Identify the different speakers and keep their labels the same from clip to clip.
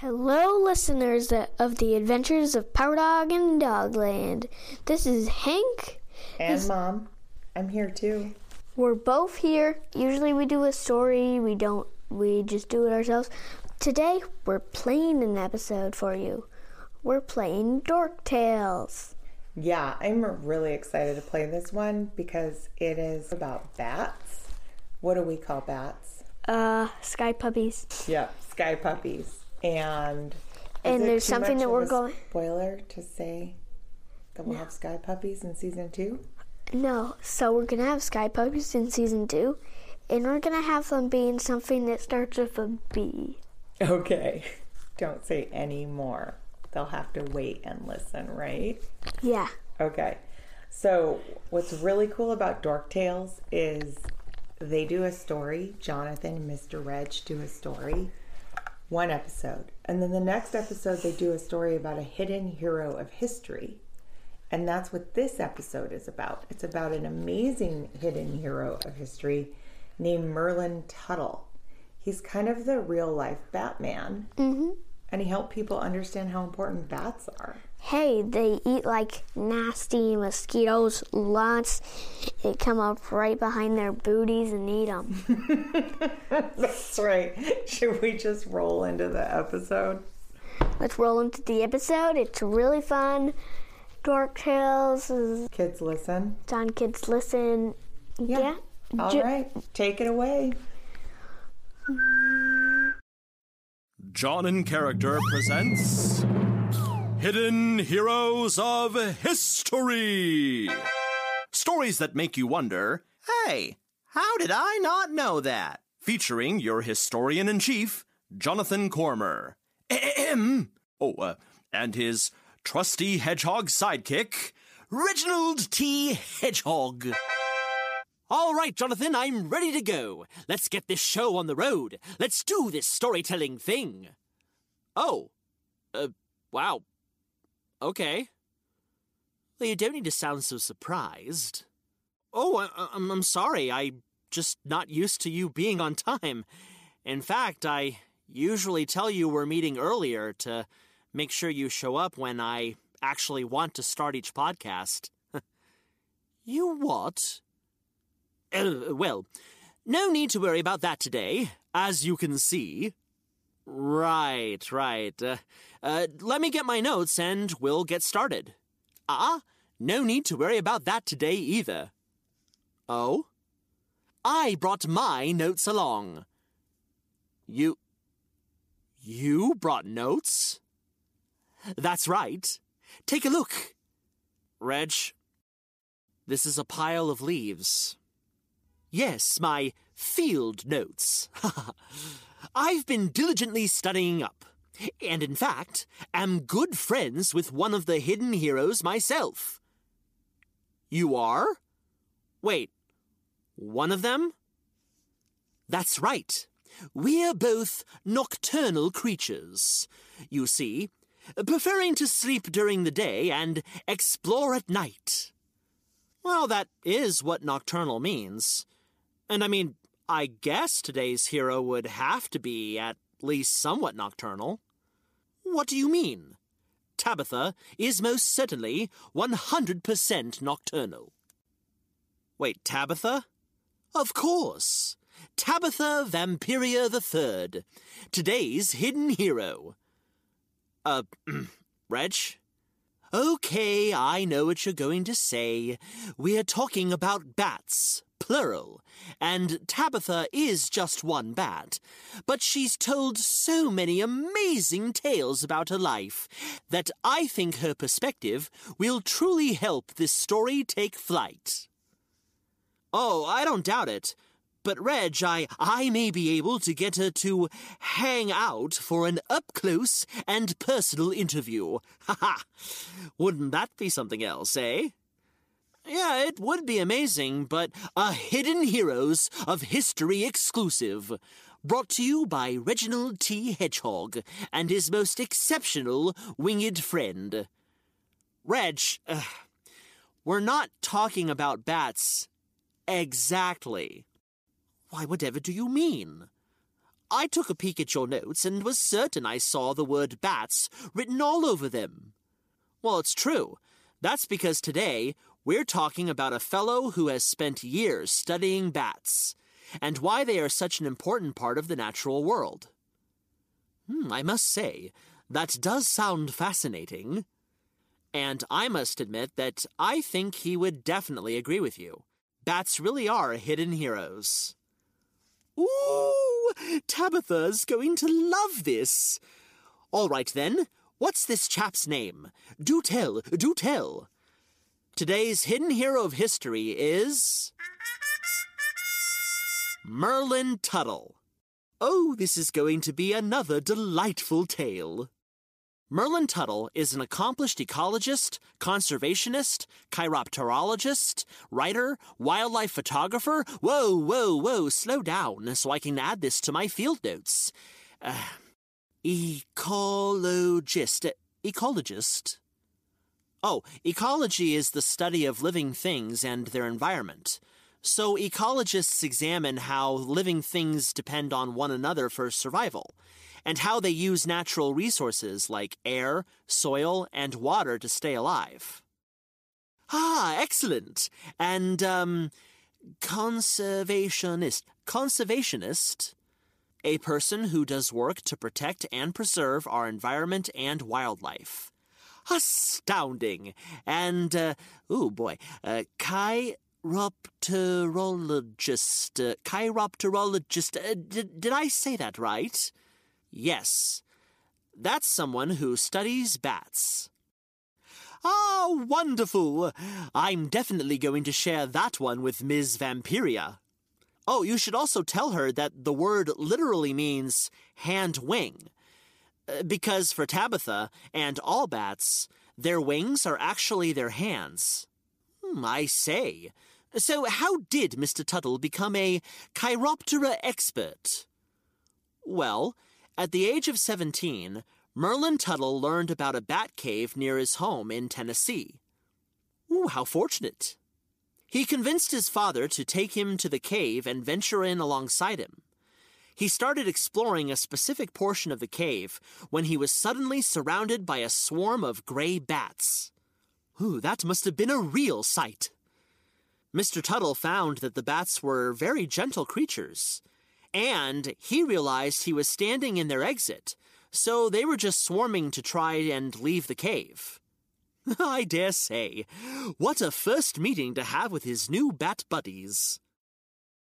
Speaker 1: Hello, listeners of the Adventures of Power Dog and Dogland. This is Hank.
Speaker 2: And Mom. I'm here too.
Speaker 1: We're both here. Usually we do a story, we don't, we just do it ourselves. Today, we're playing an episode for you. We're playing Dorktales.
Speaker 2: Yeah, I'm really excited to play this one because it is about bats. What do we call bats?
Speaker 1: Uh, sky puppies.
Speaker 2: Yep, sky puppies. And
Speaker 1: and there's something that we're going.
Speaker 2: Spoiler to say that we'll no. have sky puppies in season two.
Speaker 1: No, so we're gonna have sky puppies in season two, and we're gonna have them being something that starts with a B.
Speaker 2: Okay, don't say any more. They'll have to wait and listen, right?
Speaker 1: Yeah.
Speaker 2: Okay. So, what's really cool about Dorktales is they do a story. Jonathan and Mr. Reg do a story one episode. And then the next episode, they do a story about a hidden hero of history. And that's what this episode is about. It's about an amazing hidden hero of history named Merlin Tuttle. He's kind of the real life Batman. Mm-hmm. And he helped people understand how important bats are
Speaker 1: hey, they eat like nasty mosquitoes lots. They come up right behind their booties and eat them.
Speaker 2: That's right. Should we just roll into the episode?
Speaker 1: Let's roll into the episode. It's really fun. Dorktales is.
Speaker 2: Kids listen.
Speaker 1: It's on Kids Listen. Yeah. yeah.
Speaker 2: All J- right. Take it away.
Speaker 3: John and Character presents. Hidden Heroes of History. Stories that make you wonder
Speaker 4: hey, how did I not know that?
Speaker 3: Featuring your historian in chief, Jonathan Cormur.
Speaker 4: Ahem.
Speaker 3: Oh, uh, and his trusty hedgehog sidekick,
Speaker 4: Reginald T. Hedgehog. All right, Jonathan, I'm ready to go. Let's get this show on the road. Let's do this storytelling thing. Oh, uh, wow. Okay. Well, you don't need to sound so surprised. Oh, I, I'm, I'm sorry. I'm just not used to you being on time. In fact, I usually tell you we're meeting earlier to make sure you show up when I actually want to start each podcast. you what? Uh, well, no need to worry about that today. As you can see, Right, right. Uh, uh, let me get my notes and we'll get started. Ah, no need to worry about that today either. Oh? I brought my notes along. You. You brought notes? That's right. Take a look. Reg, this is a pile of leaves. Yes, my field notes. I've been diligently studying up, and in fact, am good friends with one of the hidden heroes myself. You are? Wait, one of them? That's right. We're both nocturnal creatures. You see, preferring to sleep during the day and explore at night. Well, that is what nocturnal means. And I mean, I guess today's hero would have to be at least somewhat nocturnal. What do you mean? Tabitha is most certainly 100% nocturnal. Wait, Tabitha? Of course. Tabitha Vampiria III, today's hidden hero. Uh, Reg? Okay, I know what you're going to say. We're talking about bats, plural, and Tabitha is just one bat. But she's told so many amazing tales about her life that I think her perspective will truly help this story take flight. Oh, I don't doubt it. But Reg, I, I may be able to get her to hang out for an up close and personal interview. Ha ha! Wouldn't that be something else, eh? Yeah, it would be amazing, but a Hidden Heroes of History exclusive. Brought to you by Reginald T. Hedgehog and his most exceptional winged friend. Reg, uh, we're not talking about bats. Exactly. Why, whatever do you mean? I took a peek at your notes and was certain I saw the word bats written all over them. Well, it's true. That's because today we're talking about a fellow who has spent years studying bats and why they are such an important part of the natural world. Hmm, I must say, that does sound fascinating. And I must admit that I think he would definitely agree with you. Bats really are hidden heroes. Ooh, Tabitha's going to love this. All right then, what's this chap's name? Do tell, do tell. Today's hidden hero of history is. Merlin Tuttle. Oh, this is going to be another delightful tale. Merlin Tuttle is an accomplished ecologist, conservationist, chiropterologist, writer, wildlife photographer. Whoa, whoa, whoa, slow down so I can add this to my field notes. Uh, ecologist. Ecologist? Oh, ecology is the study of living things and their environment. So ecologists examine how living things depend on one another for survival and how they use natural resources like air, soil, and water to stay alive. Ah, excellent. And, um, conservationist. Conservationist? A person who does work to protect and preserve our environment and wildlife. Astounding. And, uh, oh boy, uh, chiropterologist. Uh, chiropterologist. Uh, did, did I say that right? Yes, that's someone who studies bats. Ah, wonderful! I'm definitely going to share that one with Ms. Vampiria. Oh, you should also tell her that the word literally means hand wing. Because for Tabitha and all bats, their wings are actually their hands. Hmm, I say. So, how did Mr. Tuttle become a Chiroptera expert? Well, at the age of 17, Merlin Tuttle learned about a bat cave near his home in Tennessee. Ooh, how fortunate. He convinced his father to take him to the cave and venture in alongside him. He started exploring a specific portion of the cave when he was suddenly surrounded by a swarm of gray bats. Ooh, that must have been a real sight. Mr. Tuttle found that the bats were very gentle creatures and he realized he was standing in their exit, so they were just swarming to try and leave the cave. I dare say. What a first meeting to have with his new bat buddies.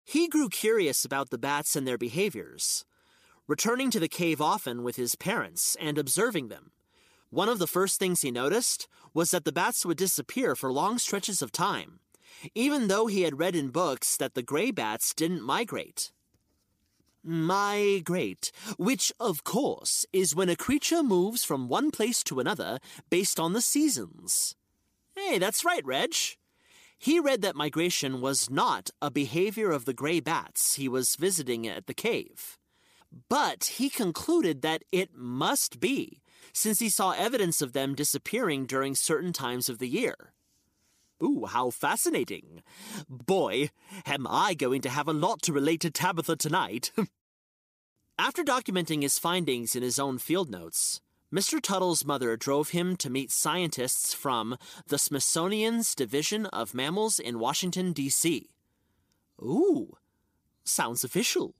Speaker 4: He grew curious about the bats and their behaviors, returning to the cave often with his parents and observing them. One of the first things he noticed was that the bats would disappear for long stretches of time, even though he had read in books that the gray bats didn't migrate. Migrate, which, of course, is when a creature moves from one place to another based on the seasons. Hey, that's right, Reg. He read that migration was not a behavior of the gray bats he was visiting at the cave. But he concluded that it must be, since he saw evidence of them disappearing during certain times of the year. Ooh, how fascinating. Boy, am I going to have a lot to relate to Tabitha tonight. After documenting his findings in his own field notes, Mr. Tuttle's mother drove him to meet scientists from the Smithsonian's Division of Mammals in Washington, D.C. Ooh, sounds official.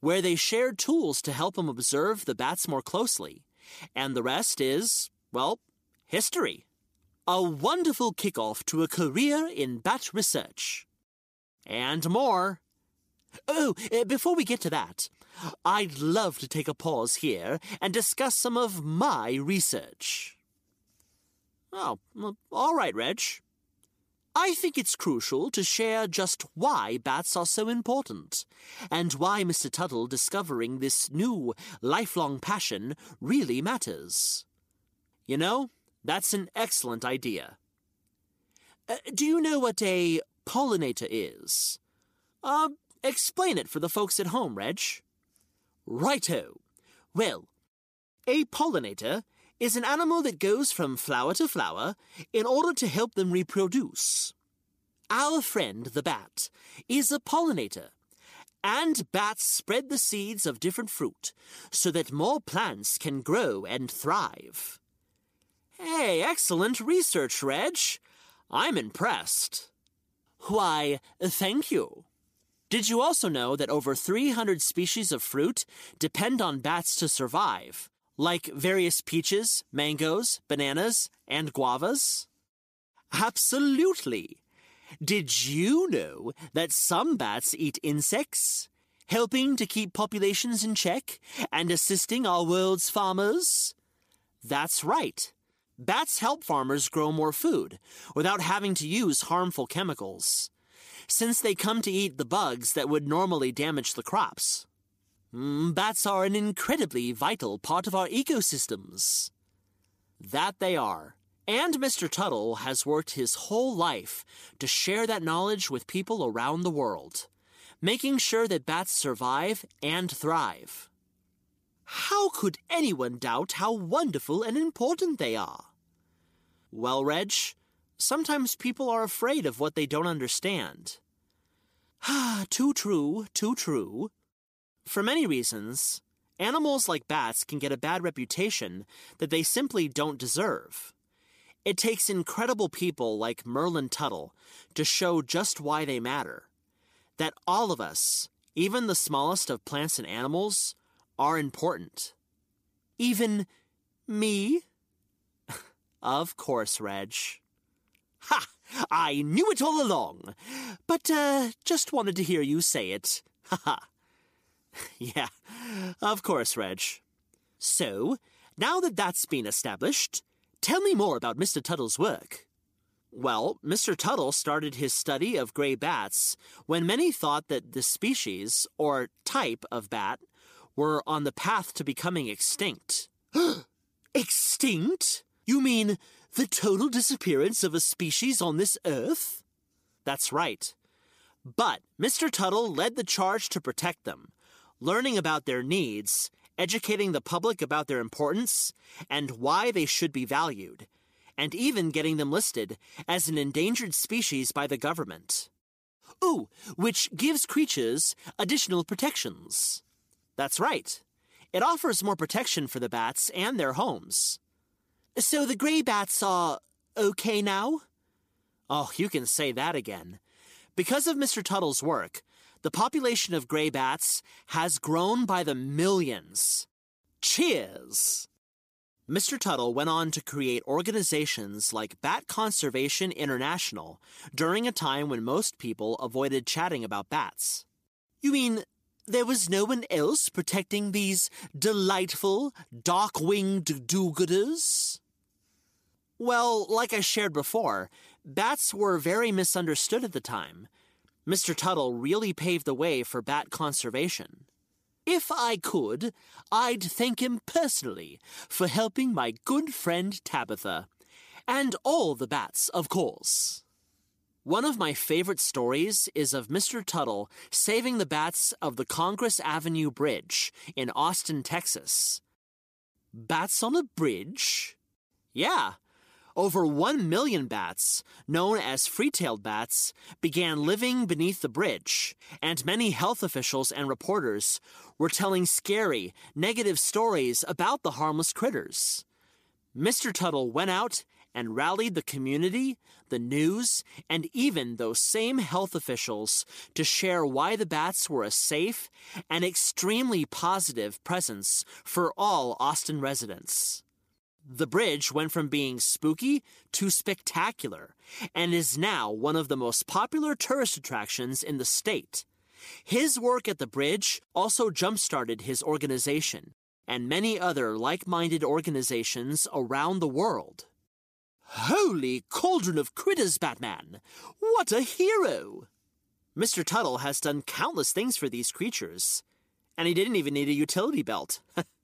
Speaker 4: Where they shared tools to help him observe the bats more closely. And the rest is, well, history. A wonderful kickoff to a career in bat research. And more. Oh, uh, before we get to that, I'd love to take a pause here and discuss some of my research. Oh, all right, Reg. I think it's crucial to share just why bats are so important, and why Mr. Tuttle discovering this new, lifelong passion really matters. You know, that's an excellent idea. Uh, do you know what a pollinator is? Uh, explain it for the folks at home, Reg. Righto. Well, a pollinator is an animal that goes from flower to flower in order to help them reproduce. Our friend, the bat, is a pollinator, And bats spread the seeds of different fruit so that more plants can grow and thrive. Hey, excellent research, Reg. I'm impressed. Why, thank you. Did you also know that over 300 species of fruit depend on bats to survive, like various peaches, mangoes, bananas, and guavas? Absolutely. Did you know that some bats eat insects, helping to keep populations in check and assisting our world's farmers? That's right. Bats help farmers grow more food without having to use harmful chemicals, since they come to eat the bugs that would normally damage the crops. Mm, bats are an incredibly vital part of our ecosystems. That they are. And Mr. Tuttle has worked his whole life to share that knowledge with people around the world, making sure that bats survive and thrive. How could anyone doubt how wonderful and important they are? Well, Reg, sometimes people are afraid of what they don't understand. Ah, too true, too true. For many reasons, animals like bats can get a bad reputation that they simply don't deserve. It takes incredible people like Merlin Tuttle to show just why they matter. That all of us, even the smallest of plants and animals, are important. Even me? of course, Reg. Ha! I knew it all along, but uh, just wanted to hear you say it. Ha ha. yeah, of course, Reg. So, now that that's been established, Tell me more about Mr. Tuttle's work. Well, Mr. Tuttle started his study of gray bats when many thought that the species, or type, of bat were on the path to becoming extinct. extinct? You mean the total disappearance of a species on this earth? That's right. But Mr. Tuttle led the charge to protect them, learning about their needs educating the public about their importance and why they should be valued, and even getting them listed as an endangered species by the government. Ooh, which gives creatures additional protections. That's right. It offers more protection for the bats and their homes. So the gray bats are okay now? Oh, you can say that again. Because of Mr. Tuttle's work, the population of gray bats has grown by the millions. Cheers! Mr. Tuttle went on to create organizations like Bat Conservation International during a time when most people avoided chatting about bats. You mean there was no one else protecting these delightful, dark winged do gooders? Well, like I shared before, bats were very misunderstood at the time Mr. Tuttle really paved the way for bat conservation. If I could, I'd thank him personally for helping my good friend Tabitha. And all the bats, of course. One of my favorite stories is of Mr. Tuttle saving the bats of the Congress Avenue Bridge in Austin, Texas. Bats on a bridge? Yeah, over 1 million bats, known as free tailed bats, began living beneath the bridge, and many health officials and reporters were telling scary, negative stories about the harmless critters. Mr. Tuttle went out and rallied the community, the news, and even those same health officials to share why the bats were a safe and extremely positive presence for all Austin residents. The bridge went from being spooky to spectacular and is now one of the most popular tourist attractions in the state. His work at the bridge also jump started his organization and many other like minded organizations around the world. Holy cauldron of critters, Batman! What a hero! Mr. Tuttle has done countless things for these creatures, and he didn't even need a utility belt.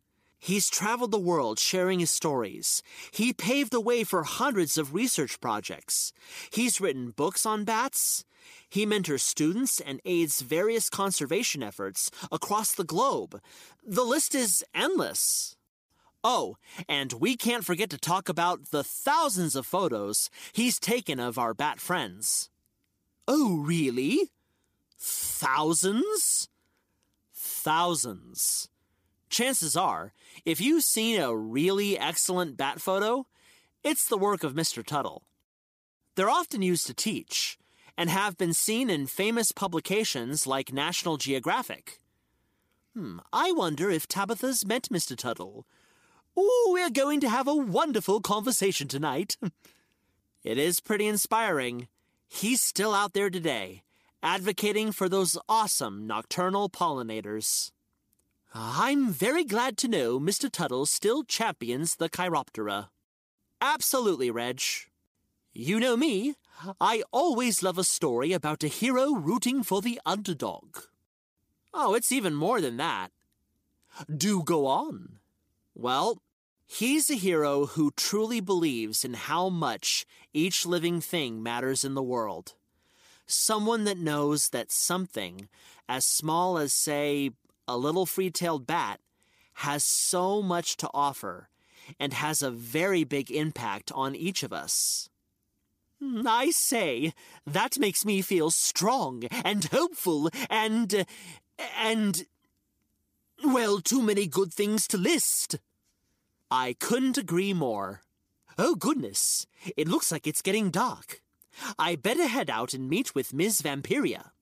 Speaker 4: He's traveled the world sharing his stories. He paved the way for hundreds of research projects. He's written books on bats. He mentors students and aids various conservation efforts across the globe. The list is endless. Oh, and we can't forget to talk about the thousands of photos he's taken of our bat friends. Oh, really? Thousands? thousands. Chances are, if you've seen a really excellent bat photo, it's the work of Mr. Tuttle. They're often used to teach and have been seen in famous publications like National Geographic. Hmm, I wonder if Tabitha's met Mr. Tuttle. Ooh, we're going to have a wonderful conversation tonight. it is pretty inspiring. He's still out there today, advocating for those awesome nocturnal pollinators. I'm very glad to know Mr. Tuttle still champions the Chiroptera. Absolutely, Reg. You know me, I always love a story about a hero rooting for the underdog. Oh, it's even more than that. Do go on. Well, he's a hero who truly believes in how much each living thing matters in the world. Someone that knows that something, as small as, say, a little free tailed bat, has so much to offer and has a very big impact on each of us. Hmm, I say, that makes me feel strong and hopeful and. and. well, too many good things to list. I couldn't agree more. Oh, goodness, it looks like it's getting dark. I better head out and meet with Miss Vampiria.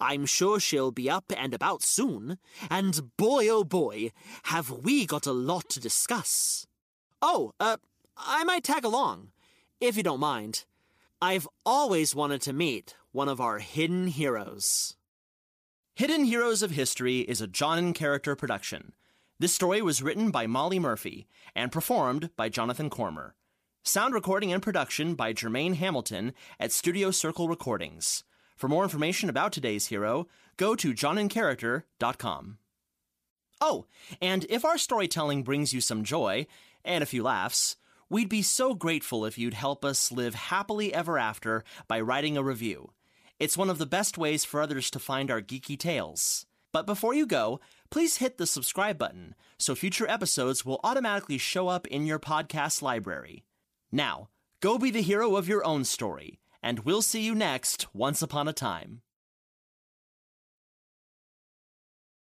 Speaker 4: I'm sure she'll be up and about soon, and boy oh boy, have we got a lot to discuss. Oh, uh, I might tag along, if you don't mind. I've always wanted to meet one of our hidden heroes.
Speaker 3: Hidden Heroes of History is a John and Character production. This story was written by Molly Murphy and performed by Jonathan Cormur. Sound recording and production by Jermaine Hamilton at Studio Circle Recordings. For more information about today's hero, go to johnandcharacter.com. Oh, and if our storytelling brings you some joy and a few laughs, We'd be so grateful if you'd help us live happily ever after by writing a review. It's one of the best ways for others to find our geeky tales. But before you go, please hit the subscribe button so future episodes will automatically show up in your podcast library. Now, go be the hero of your own story, and we'll see you next Once Upon a Time.